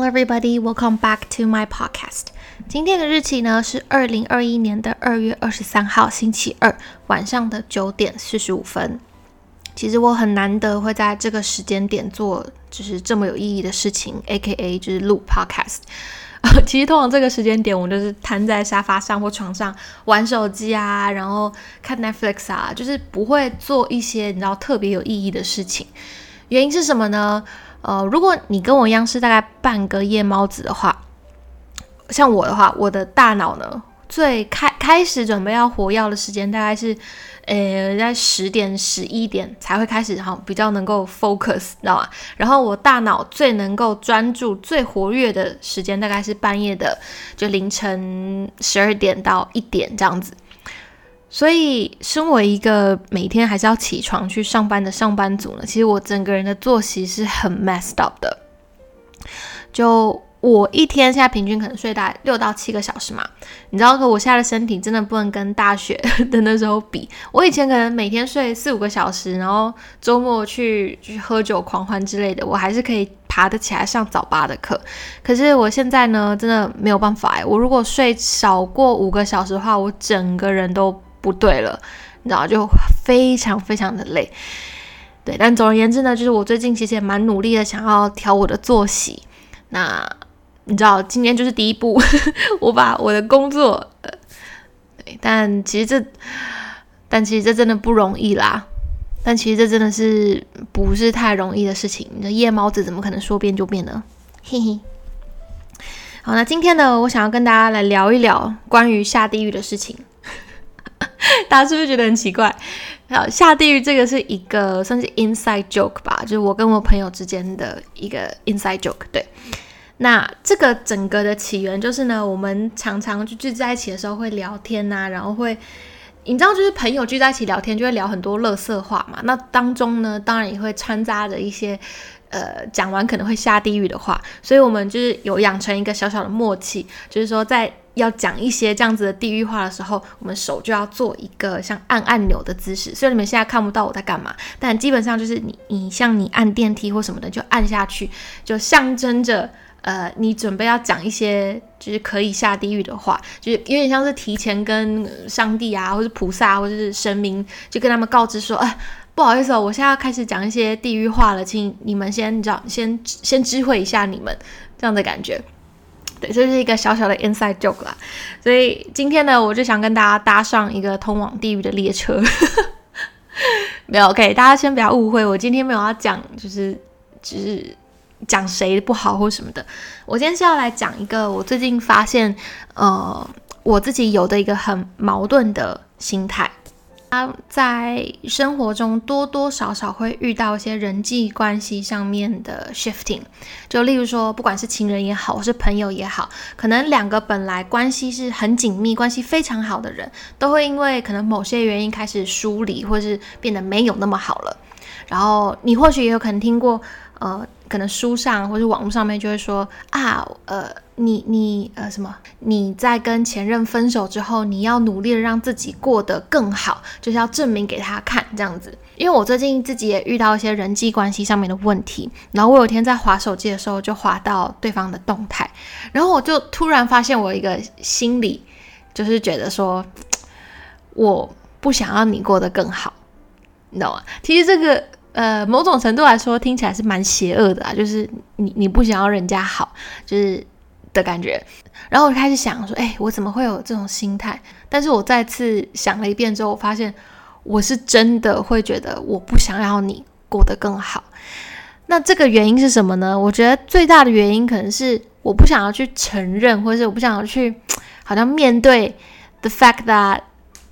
Hello, everybody. Welcome back to my podcast. 今天的日期呢是二零二一年的二月二十三号，星期二晚上的九点四十五分。其实我很难得会在这个时间点做就是这么有意义的事情，A.K.A. 就是录 podcast。其实通常这个时间点，我就是瘫在沙发上或床上玩手机啊，然后看 Netflix 啊，就是不会做一些你知道特别有意义的事情。原因是什么呢？呃，如果你跟我一样是大概半个夜猫子的话，像我的话，我的大脑呢，最开开始准备要活跃的时间大概是，呃，在十点十一点才会开始哈，比较能够 focus，知道吗？然后我大脑最能够专注、最活跃的时间大概是半夜的，就凌晨十二点到一点这样子。所以，身为一个每天还是要起床去上班的上班族呢，其实我整个人的作息是很 messed up 的。就我一天现在平均可能睡大概六到七个小时嘛，你知道，可我现在的身体真的不能跟大学的那时候比。我以前可能每天睡四五个小时，然后周末去去喝酒狂欢之类的，我还是可以爬得起来上早八的课。可是我现在呢，真的没有办法哎，我如果睡少过五个小时的话，我整个人都。不对了，你知道就非常非常的累，对。但总而言之呢，就是我最近其实也蛮努力的，想要调我的作息。那你知道，今天就是第一步，我把我的工作，呃，对。但其实这，但其实这真的不容易啦。但其实这真的是不是太容易的事情。你的夜猫子怎么可能说变就变呢？嘿嘿。好，那今天呢，我想要跟大家来聊一聊关于下地狱的事情。大家是不是觉得很奇怪？好，下地狱这个是一个算是 inside joke 吧，就是我跟我朋友之间的一个 inside joke。对，那这个整个的起源就是呢，我们常常就聚在一起的时候会聊天呐，然后会，你知道，就是朋友聚在一起聊天就会聊很多乐色话嘛。那当中呢，当然也会掺杂着一些，呃，讲完可能会下地狱的话，所以我们就是有养成一个小小的默契，就是说在。要讲一些这样子的地域话的时候，我们手就要做一个像按按钮的姿势。虽然你们现在看不到我在干嘛，但基本上就是你你像你按电梯或什么的，就按下去，就象征着呃你准备要讲一些就是可以下地狱的话，就是有点像是提前跟上帝啊，或者菩萨或者是神明，就跟他们告知说，哎，不好意思哦，我现在要开始讲一些地狱话了，请你们先你知道，先先知会一下你们这样的感觉。对，这是一个小小的 inside joke 啦，所以今天呢，我就想跟大家搭上一个通往地狱的列车。没有，OK，大家先不要误会，我今天没有要讲，就是只是讲谁不好或什么的。我今天是要来讲一个我最近发现，呃，我自己有的一个很矛盾的心态。他在生活中多多少少会遇到一些人际关系上面的 shifting，就例如说，不管是情人也好，或是朋友也好，可能两个本来关系是很紧密、关系非常好的人，都会因为可能某些原因开始疏离，或是变得没有那么好了。然后你或许也有可能听过，呃，可能书上或者网络上面就会说啊，呃。你你呃什么？你在跟前任分手之后，你要努力的让自己过得更好，就是要证明给他看这样子。因为我最近自己也遇到一些人际关系上面的问题，然后我有天在划手机的时候就划到对方的动态，然后我就突然发现我一个心理就是觉得说，我不想要你过得更好，你知道吗？其实这个呃某种程度来说听起来是蛮邪恶的啊，就是你你不想要人家好，就是。的感觉，然后我开始想说，哎，我怎么会有这种心态？但是我再次想了一遍之后，我发现我是真的会觉得我不想要你过得更好。那这个原因是什么呢？我觉得最大的原因可能是我不想要去承认，或者是我不想要去好像面对 the fact that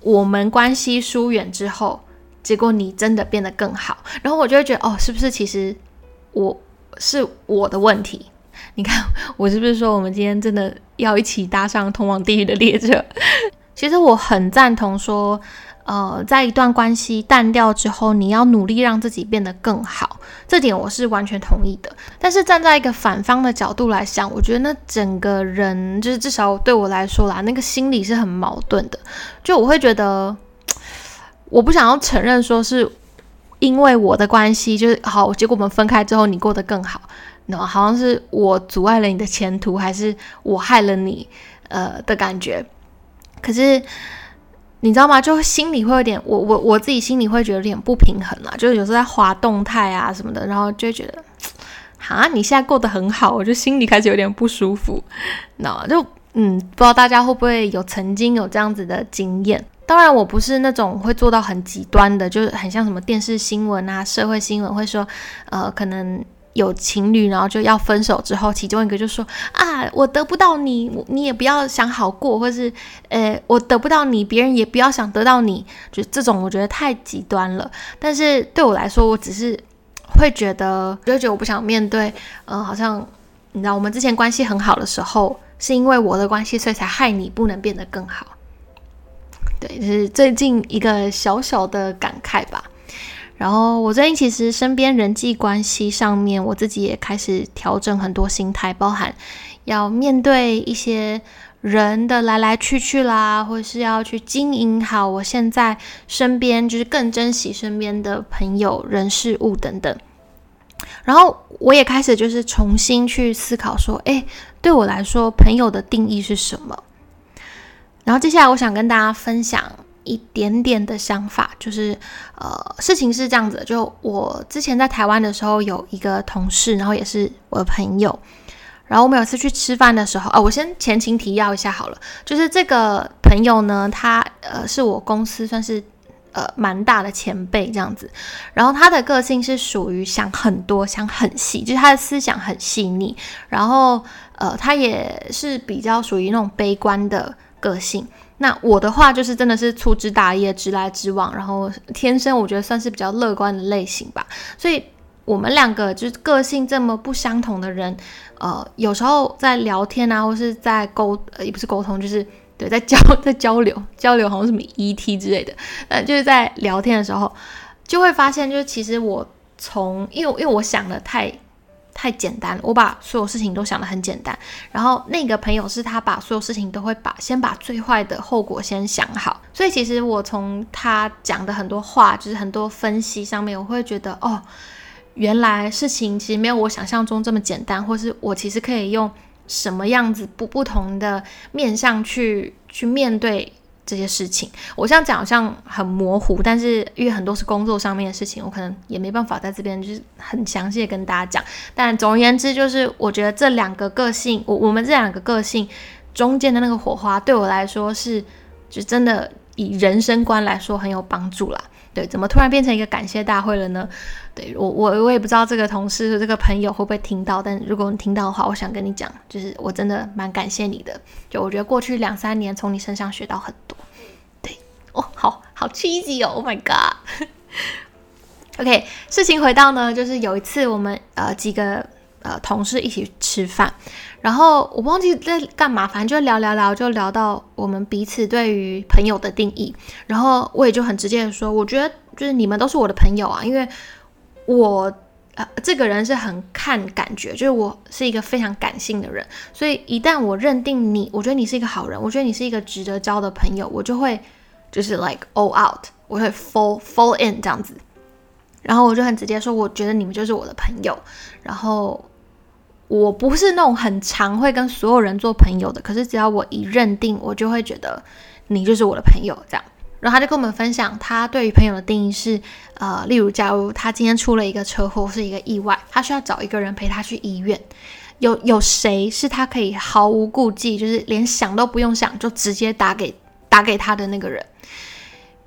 我们关系疏远之后，结果你真的变得更好，然后我就会觉得，哦，是不是其实我是我的问题？你看，我是不是说我们今天真的要一起搭上通往地狱的列车？其实我很赞同说，呃，在一段关系淡掉之后，你要努力让自己变得更好，这点我是完全同意的。但是站在一个反方的角度来想，我觉得那整个人就是至少对我来说啦，那个心理是很矛盾的。就我会觉得，我不想要承认说是因为我的关系就是好，结果我们分开之后你过得更好。那好像是我阻碍了你的前途，还是我害了你，呃的感觉。可是你知道吗？就心里会有点，我我我自己心里会觉得有点不平衡啦。就是有时候在滑动态啊什么的，然后就觉得，啊，你现在过得很好，我就心里开始有点不舒服。那就嗯，不知道大家会不会有曾经有这样子的经验？当然，我不是那种会做到很极端的，就是很像什么电视新闻啊、社会新闻会说，呃，可能。有情侣，然后就要分手之后，其中一个就说：“啊，我得不到你，你也不要想好过，或是，呃，我得不到你，别人也不要想得到你。”就这种，我觉得太极端了。但是对我来说，我只是会觉得，就觉得我不想面对。呃，好像你知道，我们之前关系很好的时候，是因为我的关系，所以才害你不能变得更好。对，就是最近一个小小的感慨吧。然后我最近其实身边人际关系上面，我自己也开始调整很多心态，包含要面对一些人的来来去去啦，或是要去经营好我现在身边，就是更珍惜身边的朋友、人事物等等。然后我也开始就是重新去思考说，诶，对我来说，朋友的定义是什么？然后接下来我想跟大家分享。一点点的想法，就是，呃，事情是这样子，就我之前在台湾的时候，有一个同事，然后也是我的朋友，然后我们有次去吃饭的时候，啊，我先前情提要一下好了，就是这个朋友呢，他呃是我公司算是呃蛮大的前辈这样子，然后他的个性是属于想很多、想很细，就是他的思想很细腻，然后呃他也是比较属于那种悲观的个性。那我的话就是真的是粗枝大叶、直来直往，然后天生我觉得算是比较乐观的类型吧。所以我们两个就是个性这么不相同的人，呃，有时候在聊天啊，或是在沟，呃，也不是沟通，就是对，在交 在交流交流，好像什么 ET 之类的，呃，就是在聊天的时候，就会发现，就是其实我从，因为因为我想的太。太简单，我把所有事情都想得很简单。然后那个朋友是他把所有事情都会把先把最坏的后果先想好。所以其实我从他讲的很多话，就是很多分析上面，我会觉得哦，原来事情其实没有我想象中这么简单，或是我其实可以用什么样子不不同的面向去去面对。这些事情，我这样讲好像很模糊，但是因为很多是工作上面的事情，我可能也没办法在这边就是很详细的跟大家讲。但总而言之，就是我觉得这两个个性，我我们这两个个性中间的那个火花，对我来说是就真的以人生观来说很有帮助啦。对，怎么突然变成一个感谢大会了呢？对我，我我也不知道这个同事、这个朋友会不会听到，但如果你听到的话，我想跟你讲，就是我真的蛮感谢你的。就我觉得过去两三年从你身上学到很多。哦，好好 cheesy 哦，Oh my god。OK，事情回到呢，就是有一次我们呃几个呃同事一起吃饭。然后我忘记在干嘛，反正就聊聊聊，就聊到我们彼此对于朋友的定义。然后我也就很直接的说，我觉得就是你们都是我的朋友啊，因为我呃这个人是很看感觉，就是我是一个非常感性的人，所以一旦我认定你，我觉得你是一个好人，我觉得你是一个值得交的朋友，我就会就是 like all out，我会 fall fall in 这样子。然后我就很直接说，我觉得你们就是我的朋友，然后。我不是那种很常会跟所有人做朋友的，可是只要我一认定，我就会觉得你就是我的朋友这样。然后他就跟我们分享，他对于朋友的定义是，呃，例如假如他今天出了一个车祸，是一个意外，他需要找一个人陪他去医院，有有谁是他可以毫无顾忌，就是连想都不用想就直接打给打给他的那个人。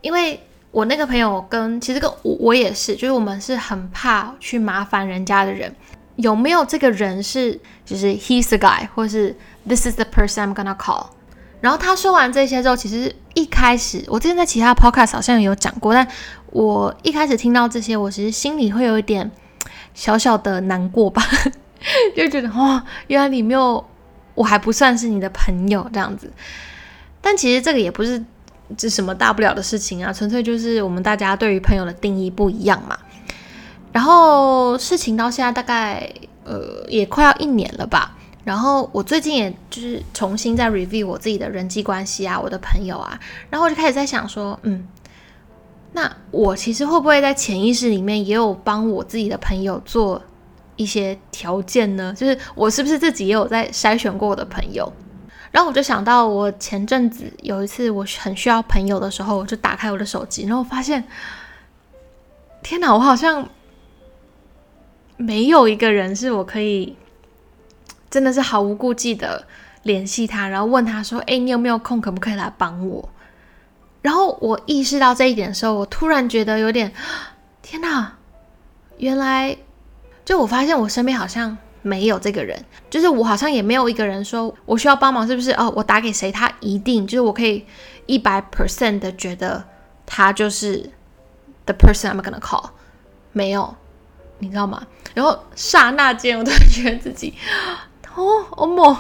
因为我那个朋友跟其实跟我我也是，就是我们是很怕去麻烦人家的人。有没有这个人是就是 he's the guy，或是 this is the person I'm gonna call？然后他说完这些之后，其实一开始我之前在其他 podcast 好像有讲过，但我一开始听到这些，我其实心里会有一点小小的难过吧，就觉得哇，原来你没有，我还不算是你的朋友这样子。但其实这个也不是这什么大不了的事情啊，纯粹就是我们大家对于朋友的定义不一样嘛。然后事情到现在大概呃也快要一年了吧。然后我最近也就是重新在 review 我自己的人际关系啊，我的朋友啊，然后我就开始在想说，嗯，那我其实会不会在潜意识里面也有帮我自己的朋友做一些条件呢？就是我是不是自己也有在筛选过我的朋友？然后我就想到，我前阵子有一次我很需要朋友的时候，我就打开我的手机，然后发现，天哪，我好像没有一个人是我可以真的是毫无顾忌的联系他，然后问他说：“哎，你有没有空？可不可以来帮我？”然后我意识到这一点的时候，我突然觉得有点，天哪，原来就我发现我身边好像。没有这个人，就是我好像也没有一个人说我需要帮忙，是不是？哦，我打给谁，他一定就是我可以一百 percent 的觉得他就是 the person I'm gonna call。没有，你知道吗？然后刹那间，我突然觉得自己，哦，欧莫，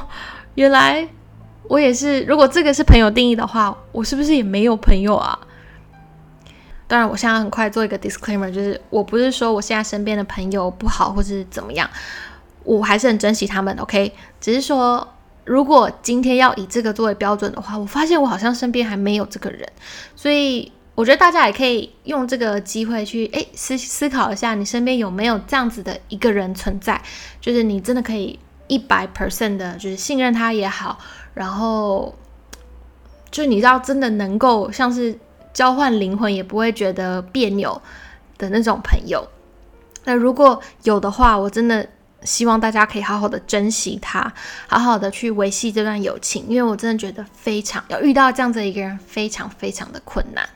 原来我也是。如果这个是朋友定义的话，我是不是也没有朋友啊？当然，我现在很快做一个 disclaimer，就是我不是说我现在身边的朋友不好或是怎么样。我还是很珍惜他们，OK。只是说，如果今天要以这个作为标准的话，我发现我好像身边还没有这个人，所以我觉得大家也可以用这个机会去诶思思考一下，你身边有没有这样子的一个人存在，就是你真的可以一百 percent 的，就是信任他也好，然后就是你知道真的能够像是交换灵魂，也不会觉得别扭的那种朋友。那如果有的话，我真的。希望大家可以好好的珍惜他，好好的去维系这段友情，因为我真的觉得非常要遇到这样子一个人，非常非常的困难。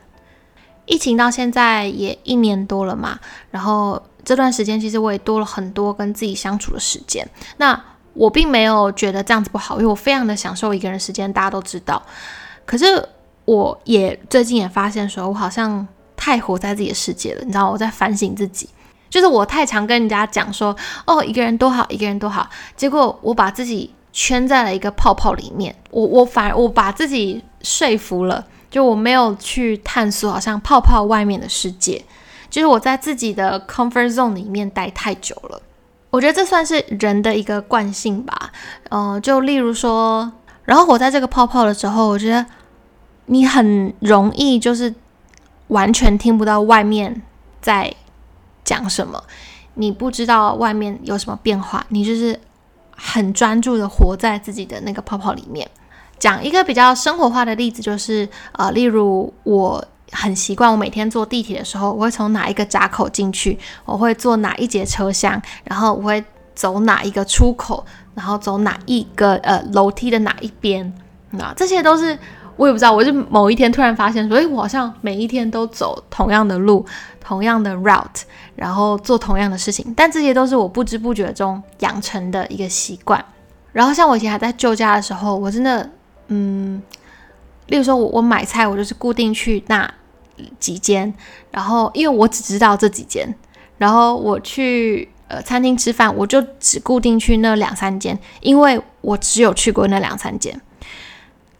疫情到现在也一年多了嘛，然后这段时间其实我也多了很多跟自己相处的时间。那我并没有觉得这样子不好，因为我非常的享受一个人时间，大家都知道。可是我也最近也发现说，我好像太活在自己的世界了，你知道，我在反省自己。就是我太常跟人家讲说，哦，一个人多好，一个人多好。结果我把自己圈在了一个泡泡里面，我我反而我把自己说服了，就我没有去探索，好像泡泡外面的世界。就是我在自己的 comfort zone 里面待太久了。我觉得这算是人的一个惯性吧。嗯，就例如说，然后我在这个泡泡的时候，我觉得你很容易就是完全听不到外面在。讲什么？你不知道外面有什么变化，你就是很专注的活在自己的那个泡泡里面。讲一个比较生活化的例子，就是呃，例如我很习惯，我每天坐地铁的时候，我会从哪一个闸口进去，我会坐哪一节车厢，然后我会走哪一个出口，然后走哪一个呃楼梯的哪一边，那这些都是。我也不知道，我就某一天突然发现，说，哎，我好像每一天都走同样的路，同样的 route，然后做同样的事情，但这些都是我不知不觉中养成的一个习惯。然后像我以前还在旧家的时候，我真的，嗯，例如说我我买菜，我就是固定去那几间，然后因为我只知道这几间，然后我去呃餐厅吃饭，我就只固定去那两三间，因为我只有去过那两三间，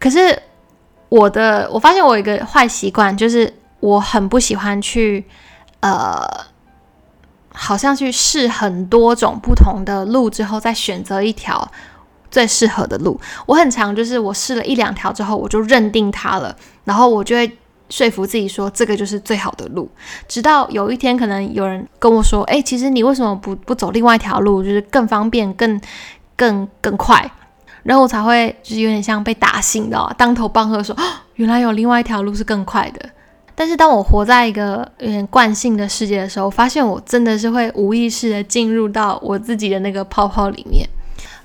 可是。我的我发现我有一个坏习惯，就是我很不喜欢去，呃，好像去试很多种不同的路之后，再选择一条最适合的路。我很常就是我试了一两条之后，我就认定它了，然后我就会说服自己说这个就是最好的路。直到有一天，可能有人跟我说：“哎，其实你为什么不不走另外一条路，就是更方便、更更更快？”然后我才会就是有点像被打醒的，当头棒喝，说 原来有另外一条路是更快的。但是当我活在一个有点惯性的世界的时候，发现我真的是会无意识的进入到我自己的那个泡泡里面。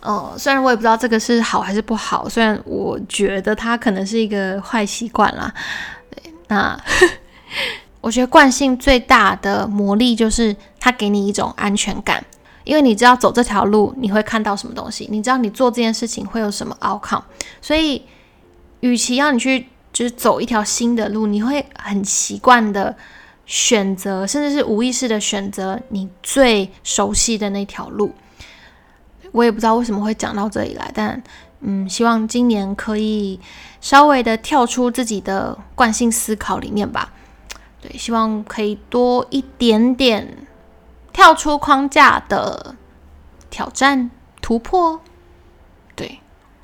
呃，虽然我也不知道这个是好还是不好，虽然我觉得它可能是一个坏习惯啦。对，那 我觉得惯性最大的魔力就是它给你一种安全感。因为你知道走这条路你会看到什么东西，你知道你做这件事情会有什么 outcome，所以与其要你去就是走一条新的路，你会很习惯的选择，甚至是无意识的选择你最熟悉的那条路。我也不知道为什么会讲到这里来，但嗯，希望今年可以稍微的跳出自己的惯性思考里面吧。对，希望可以多一点点。跳出框架的挑战突破，对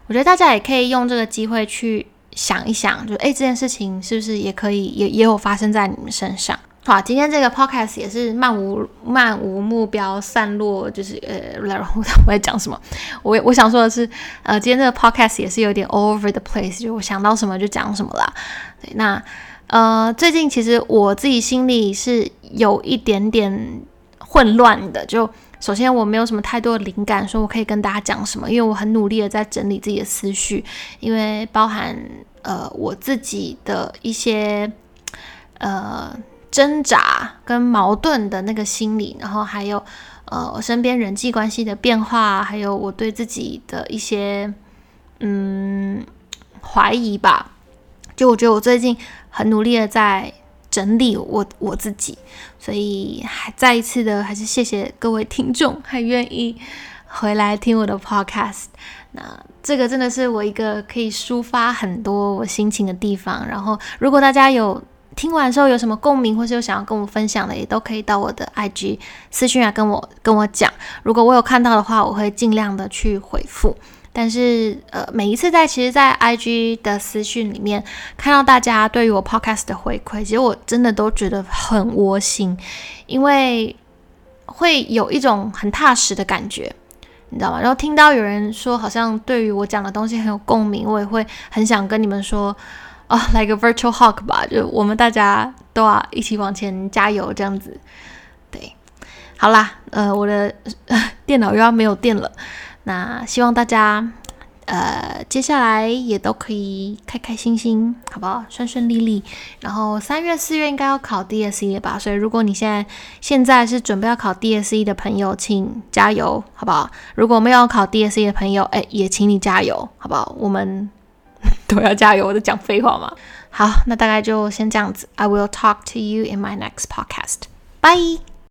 我觉得大家也可以用这个机会去想一想，就诶这件事情是不是也可以也也有发生在你们身上？好，今天这个 podcast 也是漫无漫无目标散落，就是呃，我在讲什么？我我想说的是，呃，今天这个 podcast 也是有点 over the place，就我想到什么就讲什么啦。对，那呃，最近其实我自己心里是有一点点混乱的。就首先我没有什么太多的灵感，说我可以跟大家讲什么，因为我很努力的在整理自己的思绪，因为包含呃我自己的一些呃。挣扎跟矛盾的那个心理，然后还有呃我身边人际关系的变化，还有我对自己的一些嗯怀疑吧。就我觉得我最近很努力的在整理我我自己，所以还再一次的还是谢谢各位听众还愿意回来听我的 podcast。那这个真的是我一个可以抒发很多我心情的地方。然后如果大家有。听完之后有什么共鸣，或是有想要跟我分享的，也都可以到我的 IG 私讯来跟我跟我讲。如果我有看到的话，我会尽量的去回复。但是呃，每一次在其实，在 IG 的私讯里面看到大家对于我 Podcast 的回馈，其实我真的都觉得很窝心，因为会有一种很踏实的感觉，你知道吗？然后听到有人说好像对于我讲的东西很有共鸣，我也会很想跟你们说。哦，来个 virtual hug 吧，就我们大家都要一起往前加油，这样子。对，好啦，呃，我的电脑又要没有电了，那希望大家呃接下来也都可以开开心心，好不好？顺顺利利。然后三月、四月应该要考 DSE 了吧？所以如果你现在现在是准备要考 DSE 的朋友，请加油，好不好？如果没有考 DSE 的朋友，哎，也请你加油，好不好？我们。都要加油！我在讲废话吗？好，那大概就先这样子。I will talk to you in my next podcast. Bye.